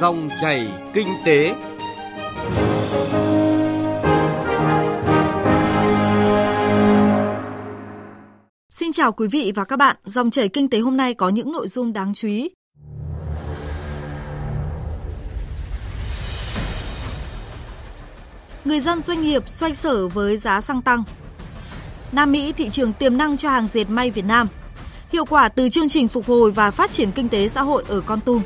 Dòng chảy kinh tế. Xin chào quý vị và các bạn. Dòng chảy kinh tế hôm nay có những nội dung đáng chú ý. Người dân doanh nghiệp xoay sở với giá xăng tăng. Nam Mỹ thị trường tiềm năng cho hàng dệt may Việt Nam. Hiệu quả từ chương trình phục hồi và phát triển kinh tế xã hội ở Con Tum.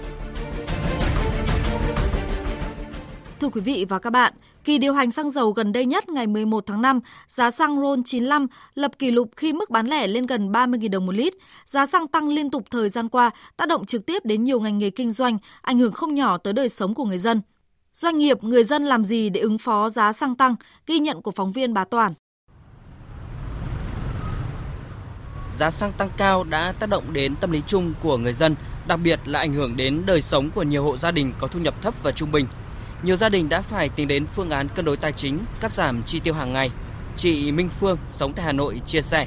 Thưa quý vị và các bạn, kỳ điều hành xăng dầu gần đây nhất ngày 11 tháng 5, giá xăng RON 95 lập kỷ lục khi mức bán lẻ lên gần 30.000 đồng một lít. Giá xăng tăng liên tục thời gian qua, tác động trực tiếp đến nhiều ngành nghề kinh doanh, ảnh hưởng không nhỏ tới đời sống của người dân. Doanh nghiệp, người dân làm gì để ứng phó giá xăng tăng? Ghi nhận của phóng viên Bá Toàn. Giá xăng tăng cao đã tác động đến tâm lý chung của người dân, đặc biệt là ảnh hưởng đến đời sống của nhiều hộ gia đình có thu nhập thấp và trung bình nhiều gia đình đã phải tính đến phương án cân đối tài chính, cắt giảm chi tiêu hàng ngày. Chị Minh Phương sống tại Hà Nội chia sẻ.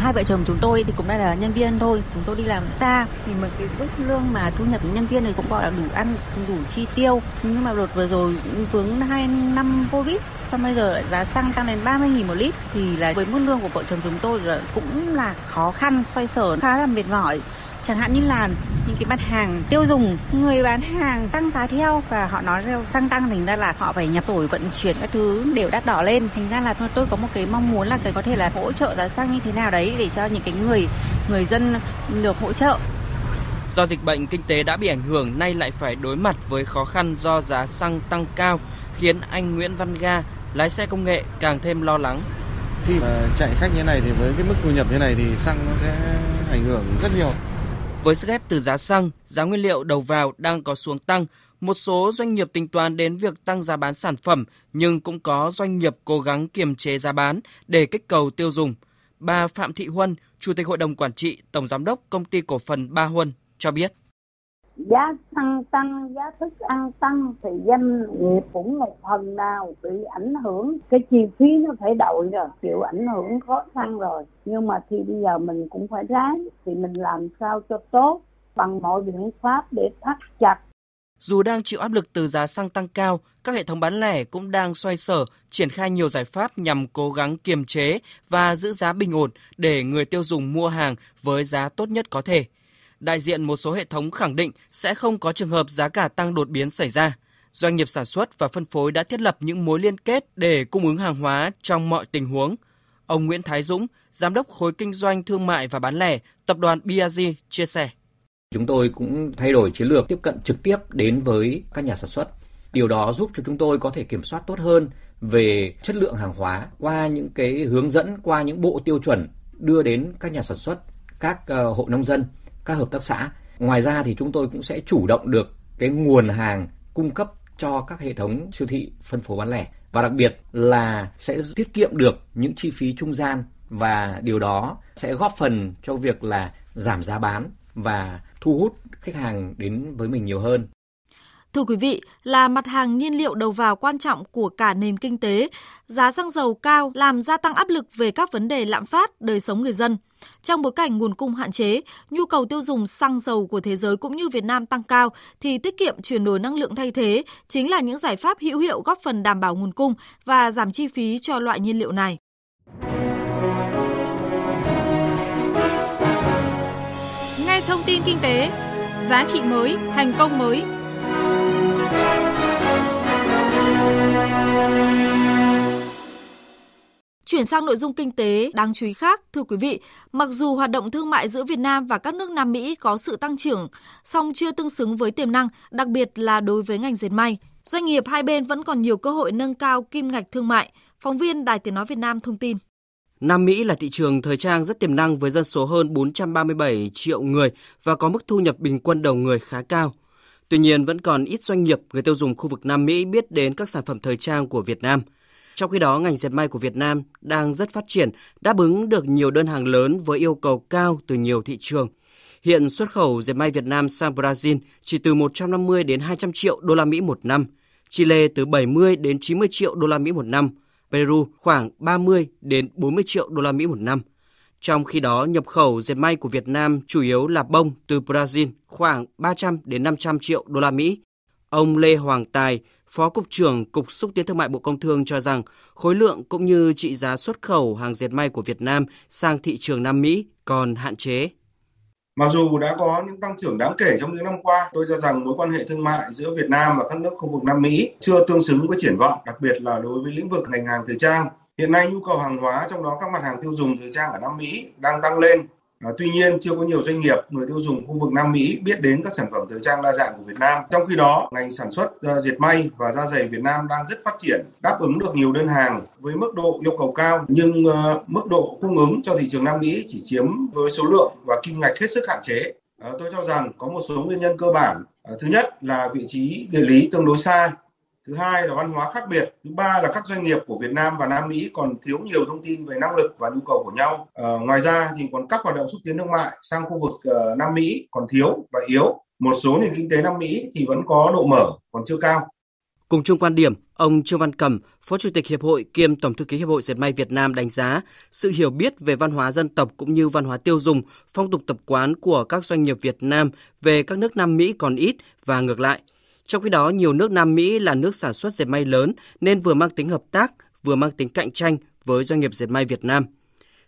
Hai vợ chồng chúng tôi thì cũng đã là nhân viên thôi, chúng tôi đi làm ta thì mà cái mức lương mà thu nhập nhân viên này cũng gọi là đủ ăn, đủ chi tiêu. Nhưng mà đợt vừa rồi vướng hai năm Covid, xong bây giờ lại giá xăng tăng lên 30 nghìn một lít thì là với mức lương của vợ chồng chúng tôi là cũng là khó khăn, xoay sở, khá là mệt mỏi chẳng hạn như là những cái mặt hàng tiêu dùng người bán hàng tăng giá theo và họ nói rằng tăng tăng thành ra là họ phải nhập tỏi vận chuyển các thứ đều đắt đỏ lên thành ra là tôi có một cái mong muốn là có thể là hỗ trợ giá xăng như thế nào đấy để cho những cái người người dân được hỗ trợ Do dịch bệnh kinh tế đã bị ảnh hưởng nay lại phải đối mặt với khó khăn do giá xăng tăng cao khiến anh Nguyễn Văn Ga lái xe công nghệ càng thêm lo lắng. Khi mà chạy khách như này thì với cái mức thu nhập như này thì xăng nó sẽ ảnh hưởng rất nhiều. Với sức ép từ giá xăng, giá nguyên liệu đầu vào đang có xuống tăng, một số doanh nghiệp tính toán đến việc tăng giá bán sản phẩm nhưng cũng có doanh nghiệp cố gắng kiềm chế giá bán để kích cầu tiêu dùng. Bà Phạm Thị Huân, Chủ tịch Hội đồng Quản trị, Tổng Giám đốc Công ty Cổ phần Ba Huân cho biết giá xăng tăng giá thức ăn tăng thì doanh nghiệp cũng một phần nào bị ảnh hưởng. Cái chi phí nó phải đội rồi chịu ảnh hưởng khó khăn rồi. Nhưng mà thì bây giờ mình cũng phải ráng thì mình làm sao cho tốt bằng mọi biện pháp để thắt chặt. Dù đang chịu áp lực từ giá xăng tăng cao, các hệ thống bán lẻ cũng đang xoay sở triển khai nhiều giải pháp nhằm cố gắng kiềm chế và giữ giá bình ổn để người tiêu dùng mua hàng với giá tốt nhất có thể đại diện một số hệ thống khẳng định sẽ không có trường hợp giá cả tăng đột biến xảy ra. Doanh nghiệp sản xuất và phân phối đã thiết lập những mối liên kết để cung ứng hàng hóa trong mọi tình huống. Ông Nguyễn Thái Dũng, Giám đốc khối kinh doanh thương mại và bán lẻ, Tập đoàn BRG chia sẻ. Chúng tôi cũng thay đổi chiến lược tiếp cận trực tiếp đến với các nhà sản xuất. Điều đó giúp cho chúng tôi có thể kiểm soát tốt hơn về chất lượng hàng hóa qua những cái hướng dẫn, qua những bộ tiêu chuẩn đưa đến các nhà sản xuất, các ờ, hộ nông dân các hợp tác xã. Ngoài ra thì chúng tôi cũng sẽ chủ động được cái nguồn hàng cung cấp cho các hệ thống siêu thị phân phối bán lẻ và đặc biệt là sẽ tiết kiệm được những chi phí trung gian và điều đó sẽ góp phần cho việc là giảm giá bán và thu hút khách hàng đến với mình nhiều hơn. Thưa quý vị, là mặt hàng nhiên liệu đầu vào quan trọng của cả nền kinh tế, giá xăng dầu cao làm gia tăng áp lực về các vấn đề lạm phát, đời sống người dân. Trong bối cảnh nguồn cung hạn chế, nhu cầu tiêu dùng xăng dầu của thế giới cũng như Việt Nam tăng cao thì tiết kiệm chuyển đổi năng lượng thay thế chính là những giải pháp hữu hiệu góp phần đảm bảo nguồn cung và giảm chi phí cho loại nhiên liệu này. Nghe thông tin kinh tế, giá trị mới, thành công mới Chuyển sang nội dung kinh tế đáng chú ý khác, thưa quý vị, mặc dù hoạt động thương mại giữa Việt Nam và các nước Nam Mỹ có sự tăng trưởng, song chưa tương xứng với tiềm năng, đặc biệt là đối với ngành dệt may. Doanh nghiệp hai bên vẫn còn nhiều cơ hội nâng cao kim ngạch thương mại. Phóng viên Đài Tiếng Nói Việt Nam thông tin. Nam Mỹ là thị trường thời trang rất tiềm năng với dân số hơn 437 triệu người và có mức thu nhập bình quân đầu người khá cao. Tuy nhiên, vẫn còn ít doanh nghiệp người tiêu dùng khu vực Nam Mỹ biết đến các sản phẩm thời trang của Việt Nam. Trong khi đó, ngành dệt may của Việt Nam đang rất phát triển, đáp ứng được nhiều đơn hàng lớn với yêu cầu cao từ nhiều thị trường. Hiện xuất khẩu dệt may Việt Nam sang Brazil chỉ từ 150 đến 200 triệu đô la Mỹ một năm, Chile từ 70 đến 90 triệu đô la Mỹ một năm, Peru khoảng 30 đến 40 triệu đô la Mỹ một năm. Trong khi đó, nhập khẩu dệt may của Việt Nam chủ yếu là bông từ Brazil khoảng 300 đến 500 triệu đô la Mỹ. Ông Lê Hoàng Tài, Phó Cục trưởng Cục Xúc tiến Thương mại Bộ Công Thương cho rằng khối lượng cũng như trị giá xuất khẩu hàng dệt may của Việt Nam sang thị trường Nam Mỹ còn hạn chế. Mặc dù đã có những tăng trưởng đáng kể trong những năm qua, tôi cho rằng mối quan hệ thương mại giữa Việt Nam và các nước khu vực Nam Mỹ chưa tương xứng với triển vọng, đặc biệt là đối với lĩnh vực ngành hàng thời trang. Hiện nay nhu cầu hàng hóa trong đó các mặt hàng tiêu dùng thời trang ở Nam Mỹ đang tăng lên À, tuy nhiên chưa có nhiều doanh nghiệp người tiêu dùng khu vực Nam Mỹ biết đến các sản phẩm thời trang đa dạng của Việt Nam. Trong khi đó, ngành sản xuất uh, dệt may và da giày Việt Nam đang rất phát triển, đáp ứng được nhiều đơn hàng với mức độ yêu cầu cao nhưng uh, mức độ cung ứng cho thị trường Nam Mỹ chỉ chiếm với số lượng và kim ngạch hết sức hạn chế. Uh, tôi cho rằng có một số nguyên nhân cơ bản. Uh, thứ nhất là vị trí địa lý tương đối xa thứ hai là văn hóa khác biệt thứ ba là các doanh nghiệp của Việt Nam và Nam Mỹ còn thiếu nhiều thông tin về năng lực và nhu cầu của nhau. À, ngoài ra thì còn các hoạt động xúc tiến thương mại sang khu vực uh, Nam Mỹ còn thiếu và yếu. Một số nền kinh tế Nam Mỹ thì vẫn có độ mở còn chưa cao. Cùng chung quan điểm, ông Trương Văn Cẩm, Phó Chủ tịch Hiệp hội kiêm Tổng thư ký Hiệp hội Dệt may Việt Nam đánh giá sự hiểu biết về văn hóa dân tộc cũng như văn hóa tiêu dùng, phong tục tập quán của các doanh nghiệp Việt Nam về các nước Nam Mỹ còn ít và ngược lại. Trong khi đó, nhiều nước Nam Mỹ là nước sản xuất dệt may lớn nên vừa mang tính hợp tác, vừa mang tính cạnh tranh với doanh nghiệp dệt may Việt Nam.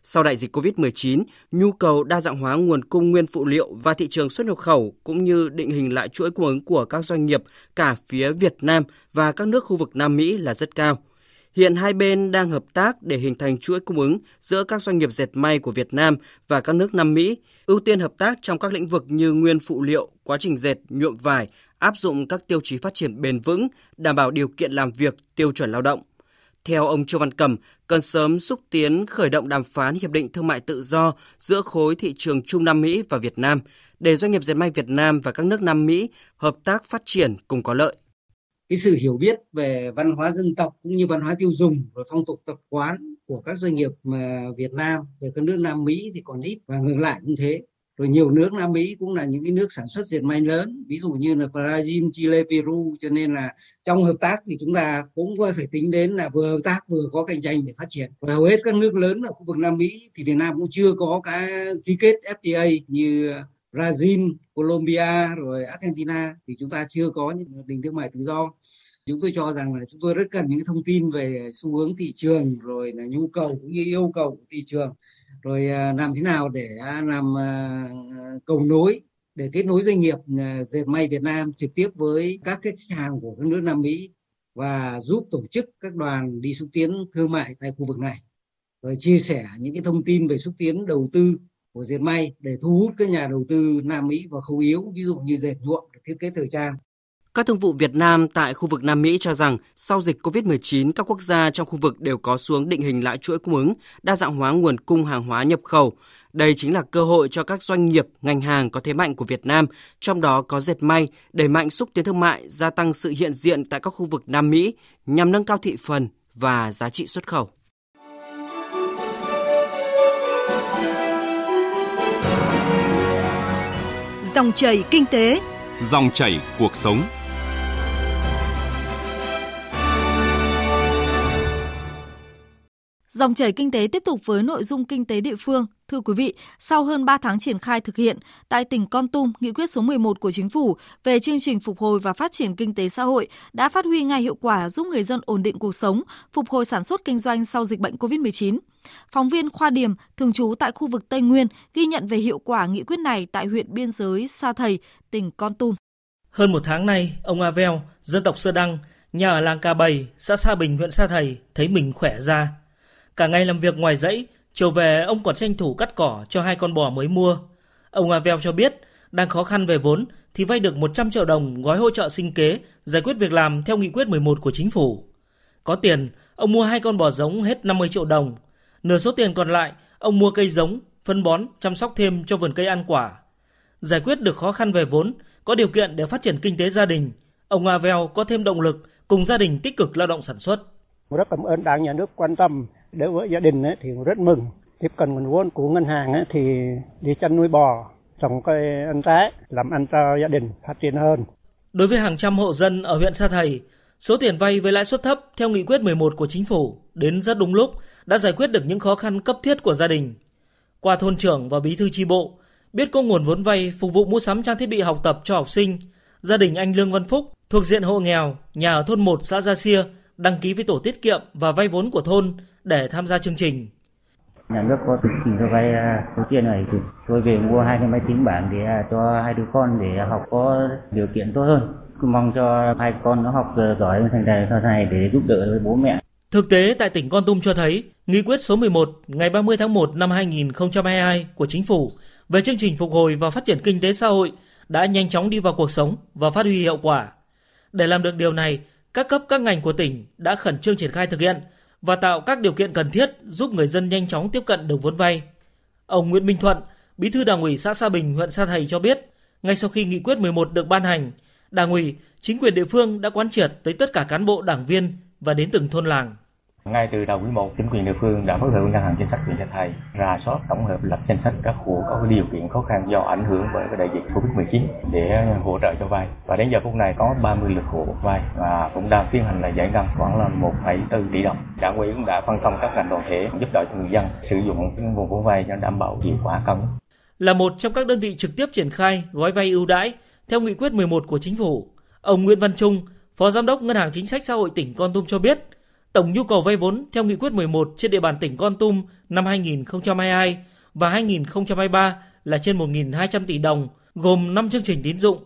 Sau đại dịch COVID-19, nhu cầu đa dạng hóa nguồn cung nguyên phụ liệu và thị trường xuất nhập khẩu cũng như định hình lại chuỗi cung ứng của các doanh nghiệp cả phía Việt Nam và các nước khu vực Nam Mỹ là rất cao. Hiện hai bên đang hợp tác để hình thành chuỗi cung ứng giữa các doanh nghiệp dệt may của Việt Nam và các nước Nam Mỹ, ưu tiên hợp tác trong các lĩnh vực như nguyên phụ liệu, quá trình dệt, nhuộm vải, áp dụng các tiêu chí phát triển bền vững, đảm bảo điều kiện làm việc, tiêu chuẩn lao động. Theo ông Châu Văn Cẩm, cần sớm xúc tiến khởi động đàm phán hiệp định thương mại tự do giữa khối thị trường Trung Nam Mỹ và Việt Nam để doanh nghiệp dệt may Việt Nam và các nước Nam Mỹ hợp tác phát triển cùng có lợi. Cái sự hiểu biết về văn hóa dân tộc cũng như văn hóa tiêu dùng và phong tục tập quán của các doanh nghiệp mà Việt Nam về các nước Nam Mỹ thì còn ít và ngược lại cũng thế rồi nhiều nước Nam Mỹ cũng là những cái nước sản xuất dệt may lớn ví dụ như là Brazil, Chile, Peru cho nên là trong hợp tác thì chúng ta cũng phải tính đến là vừa hợp tác vừa có cạnh tranh để phát triển. Và hầu hết các nước lớn ở khu vực Nam Mỹ thì Việt Nam cũng chưa có cái ký kết FTA như Brazil, Colombia rồi Argentina thì chúng ta chưa có những hiệp định thương mại tự do. Chúng tôi cho rằng là chúng tôi rất cần những thông tin về xu hướng thị trường rồi là nhu cầu cũng như yêu cầu của thị trường rồi à, làm thế nào để à, làm à, cầu nối để kết nối doanh nghiệp dệt may Việt Nam trực tiếp với các cái khách hàng của các nước Nam Mỹ và giúp tổ chức các đoàn đi xúc tiến thương mại tại khu vực này. Rồi chia sẻ những cái thông tin về xúc tiến đầu tư của dệt may để thu hút các nhà đầu tư Nam Mỹ và khâu yếu, ví dụ như dệt nhuộm thiết kế thời trang các thương vụ Việt Nam tại khu vực Nam Mỹ cho rằng sau dịch COVID-19, các quốc gia trong khu vực đều có xuống định hình lại chuỗi cung ứng, đa dạng hóa nguồn cung hàng hóa nhập khẩu. Đây chính là cơ hội cho các doanh nghiệp, ngành hàng có thế mạnh của Việt Nam, trong đó có dệt may, đẩy mạnh xúc tiến thương mại, gia tăng sự hiện diện tại các khu vực Nam Mỹ nhằm nâng cao thị phần và giá trị xuất khẩu. Dòng chảy kinh tế, dòng chảy cuộc sống. Dòng chảy kinh tế tiếp tục với nội dung kinh tế địa phương. Thưa quý vị, sau hơn 3 tháng triển khai thực hiện, tại tỉnh Con Tum, nghị quyết số 11 của chính phủ về chương trình phục hồi và phát triển kinh tế xã hội đã phát huy ngay hiệu quả giúp người dân ổn định cuộc sống, phục hồi sản xuất kinh doanh sau dịch bệnh COVID-19. Phóng viên Khoa Điểm, thường trú tại khu vực Tây Nguyên, ghi nhận về hiệu quả nghị quyết này tại huyện biên giới Sa Thầy, tỉnh Con Tum. Hơn một tháng nay, ông Avel, dân tộc Sơ Đăng, nhà ở làng Cà Bầy, xã Sa Bình, huyện Sa Thầy, thấy mình khỏe ra, Cả ngày làm việc ngoài dãy, chiều về ông còn tranh thủ cắt cỏ cho hai con bò mới mua. Ông Avel cho biết, đang khó khăn về vốn thì vay được 100 triệu đồng gói hỗ trợ sinh kế, giải quyết việc làm theo nghị quyết 11 của chính phủ. Có tiền, ông mua hai con bò giống hết 50 triệu đồng. Nửa số tiền còn lại, ông mua cây giống, phân bón, chăm sóc thêm cho vườn cây ăn quả. Giải quyết được khó khăn về vốn, có điều kiện để phát triển kinh tế gia đình, ông Avel có thêm động lực cùng gia đình tích cực lao động sản xuất. Rất cảm ơn Đảng Nhà nước quan tâm đối với gia đình thì rất mừng tiếp cận nguồn vốn của ngân hàng thì đi chăn nuôi bò trồng cây ăn trái làm ăn cho gia đình phát triển hơn. Đối với hàng trăm hộ dân ở huyện Sa Thầy, số tiền vay với lãi suất thấp theo nghị quyết 11 của chính phủ đến rất đúng lúc đã giải quyết được những khó khăn cấp thiết của gia đình. Qua thôn trưởng và bí thư chi bộ, biết có nguồn vốn vay phục vụ mua sắm trang thiết bị học tập cho học sinh, gia đình anh Lương Văn Phúc thuộc diện hộ nghèo, nhà ở thôn 1 xã Gia Sia đăng ký với tổ tiết kiệm và vay vốn của thôn để tham gia chương trình. Nhà nước có chương trình cho vay à, số tiền này thì tôi về mua hai cái máy tính bảng để à, cho hai đứa con để học có điều kiện tốt hơn. Cứ mong cho hai con nó học giỏi thành tài sau này để giúp đỡ với bố mẹ. Thực tế tại tỉnh Con Tum cho thấy, Nghị quyết số 11 ngày 30 tháng 1 năm 2022 của Chính phủ về chương trình phục hồi và phát triển kinh tế xã hội đã nhanh chóng đi vào cuộc sống và phát huy hiệu quả. Để làm được điều này, các cấp các ngành của tỉnh đã khẩn trương triển khai thực hiện và tạo các điều kiện cần thiết giúp người dân nhanh chóng tiếp cận được vốn vay. Ông Nguyễn Minh Thuận, Bí thư Đảng ủy xã Sa Bình, huyện Sa Thầy cho biết, ngay sau khi nghị quyết 11 được ban hành, Đảng ủy, chính quyền địa phương đã quán triệt tới tất cả cán bộ đảng viên và đến từng thôn làng. Ngay từ đầu quý 1, chính quyền địa phương đã phối hợp với ngân hàng chính sách huyện Gia Thầy rà soát tổng hợp lập danh sách các hộ có điều kiện khó khăn do ảnh hưởng bởi cái đại dịch Covid-19 để hỗ trợ cho vay. Và đến giờ phút này có 30 lượt hộ vay và cũng đang tiến hành là giải ngân khoảng là 1,4 tỷ đồng. Đảng ủy cũng đã phân công các ngành đoàn thể giúp đỡ cho người dân sử dụng nguồn vốn vay cho đảm bảo hiệu quả cao nhất. Là một trong các đơn vị trực tiếp triển khai gói vay ưu đãi theo nghị quyết 11 của chính phủ, ông Nguyễn Văn Trung, Phó Giám đốc Ngân hàng Chính sách Xã hội tỉnh Con Tum cho biết, Tổng nhu cầu vay vốn theo nghị quyết 11 trên địa bàn tỉnh Con Tum năm 2022 và 2023 là trên 1.200 tỷ đồng, gồm 5 chương trình tín dụng.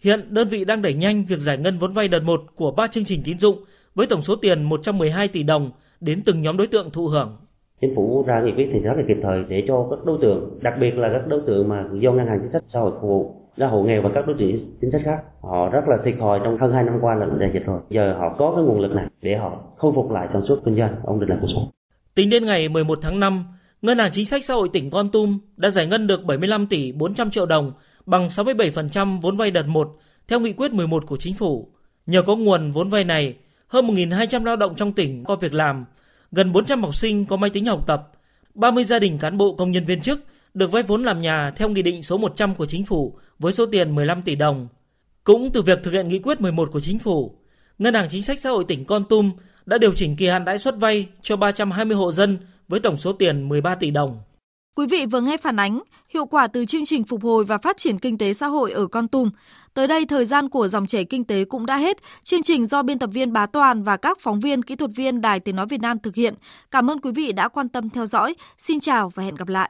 Hiện đơn vị đang đẩy nhanh việc giải ngân vốn vay đợt 1 của 3 chương trình tín dụng với tổng số tiền 112 tỷ đồng đến từng nhóm đối tượng thụ hưởng. Chính phủ ra nghị quyết thì rất là kịp thời để cho các đối tượng, đặc biệt là các đối tượng mà do ngân hàng chính sách xã hội phục vụ ra hộ nghèo và các đối tượng chính sách khác, họ rất là thiệt thòi trong hơn hai năm qua là đại dịch rồi. Giờ họ có cái nguồn lực này để họ khôi phục lại sản xuất kinh doanh, ổn định lại cuộc sống. Tính đến ngày 11 tháng 5 ngân hàng chính sách xã hội tỉnh Con Tum đã giải ngân được 75 tỷ 400 triệu đồng bằng 67% vốn vay đợt 1 theo nghị quyết 11 của chính phủ. Nhờ có nguồn vốn vay này, hơn 1.200 lao động trong tỉnh có việc làm, gần 400 học sinh có máy tính học tập 30 gia đình cán bộ công nhân viên chức được vay vốn làm nhà theo Nghị định số 100 của Chính phủ với số tiền 15 tỷ đồng. Cũng từ việc thực hiện nghị quyết 11 của Chính phủ, Ngân hàng Chính sách Xã hội tỉnh Con Tum đã điều chỉnh kỳ hạn lãi suất vay cho 320 hộ dân với tổng số tiền 13 tỷ đồng. Quý vị vừa nghe phản ánh hiệu quả từ chương trình phục hồi và phát triển kinh tế xã hội ở Con Tum. Tới đây thời gian của dòng chảy kinh tế cũng đã hết. Chương trình do biên tập viên Bá Toàn và các phóng viên kỹ thuật viên Đài Tiếng nói Việt Nam thực hiện. Cảm ơn quý vị đã quan tâm theo dõi. Xin chào và hẹn gặp lại.